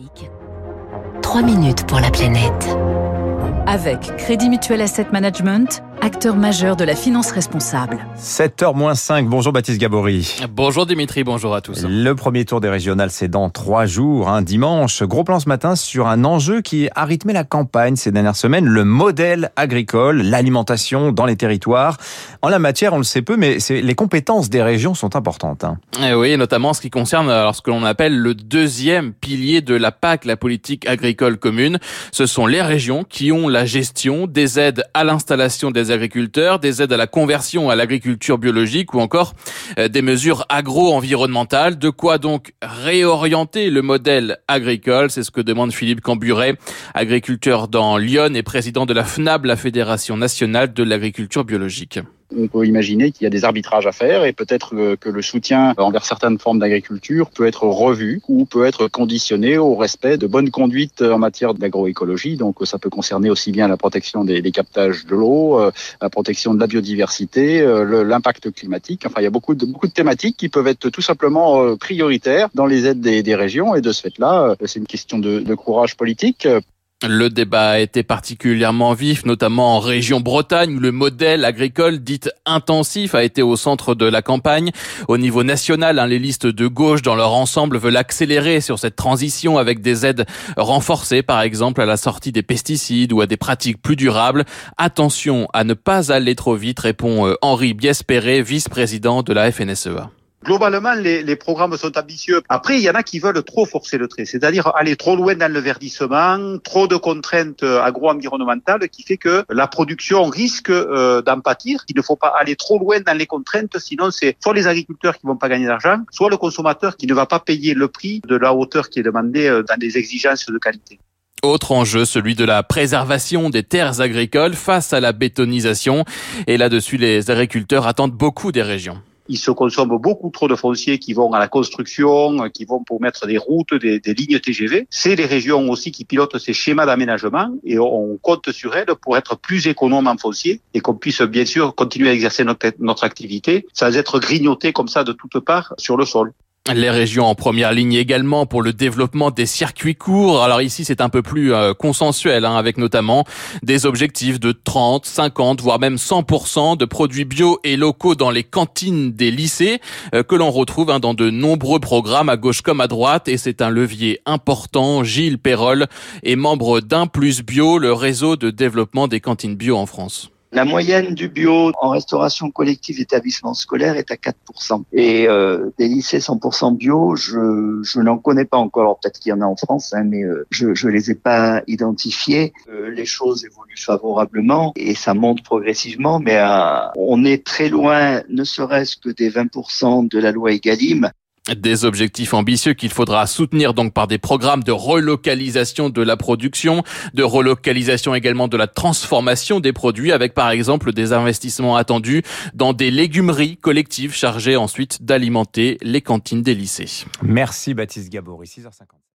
Classique. 3 minutes pour la planète. Avec Crédit Mutuel Asset Management, acteur majeur de la finance responsable. 7h-5, bonjour Baptiste Gabory. Bonjour Dimitri, bonjour à tous. Le premier tour des régionales, c'est dans trois jours, un dimanche. Gros plan ce matin sur un enjeu qui a rythmé la campagne ces dernières semaines, le modèle agricole, l'alimentation dans les territoires. En la matière, on le sait peu, mais les compétences des régions sont importantes. Hein. Eh oui, notamment ce qui concerne alors, ce que l'on appelle le deuxième pilier de la PAC, la politique agricole commune. Ce sont les régions qui ont la gestion des aides à l'installation des agriculteurs, des aides à la conversion à l'agriculture biologique ou encore euh, des mesures agro-environnementales. De quoi donc réorienter le modèle agricole? C'est ce que demande Philippe Camburet, agriculteur dans Lyon et président de la FNAB, la Fédération nationale de l'agriculture biologique. On peut imaginer qu'il y a des arbitrages à faire et peut-être que le soutien envers certaines formes d'agriculture peut être revu ou peut être conditionné au respect de bonnes conduites en matière d'agroécologie. Donc ça peut concerner aussi bien la protection des, captages de l'eau, euh, la protection de la biodiversité, euh, l'impact climatique. Enfin, il y a beaucoup de, thématiques qui peuvent être tout simplement euh, prioritaires dans les aides des, régions et de ce fait-là, c'est une question de courage politique. Le débat a été particulièrement vif, notamment en région Bretagne, où le modèle agricole dit intensif a été au centre de la campagne. Au niveau national, hein, les listes de gauche dans leur ensemble veulent accélérer sur cette transition avec des aides renforcées, par exemple à la sortie des pesticides ou à des pratiques plus durables. Attention à ne pas aller trop vite, répond euh, Henri Biespéré, vice-président de la FNSEA. Globalement, les, programmes sont ambitieux. Après, il y en a qui veulent trop forcer le trait, c'est-à-dire aller trop loin dans le verdissement, trop de contraintes agro-environnementales qui fait que la production risque euh, d'en pâtir. Il ne faut pas aller trop loin dans les contraintes, sinon c'est soit les agriculteurs qui vont pas gagner d'argent, soit le consommateur qui ne va pas payer le prix de la hauteur qui est demandée euh, dans des exigences de qualité. Autre enjeu, celui de la préservation des terres agricoles face à la bétonisation. Et là-dessus, les agriculteurs attendent beaucoup des régions il se consomme beaucoup trop de fonciers qui vont à la construction, qui vont pour mettre des routes, des, lignes TGV. C'est les régions aussi qui pilotent ces schémas d'aménagement et on compte sur elles pour être plus économes en foncier et qu'on puisse bien sûr continuer à exercer notre, notre activité sans être grignoté comme ça de toutes parts sur le sol. Les régions en première ligne également pour le développement des circuits courts. Alors ici, c'est un peu plus euh, consensuel, hein, avec notamment des objectifs de 30, 50, voire même 100% de produits bio et locaux dans les cantines des lycées, euh, que l'on retrouve hein, dans de nombreux programmes à gauche comme à droite. Et c'est un levier important. Gilles Perrol est membre d'Un Plus Bio, le réseau de développement des cantines bio en France. La moyenne du bio en restauration collective d'établissement scolaire est à 4%. Et euh, des lycées 100% bio, je, je n'en connais pas encore. Peut-être qu'il y en a en France, hein, mais euh, je ne les ai pas identifiés. Euh, les choses évoluent favorablement et ça monte progressivement, mais euh, on est très loin, ne serait-ce que des 20% de la loi Egalim. Des objectifs ambitieux qu'il faudra soutenir donc par des programmes de relocalisation de la production, de relocalisation également de la transformation des produits avec par exemple des investissements attendus dans des légumeries collectives chargées ensuite d'alimenter les cantines des lycées. Merci Baptiste Gabory, 6h50.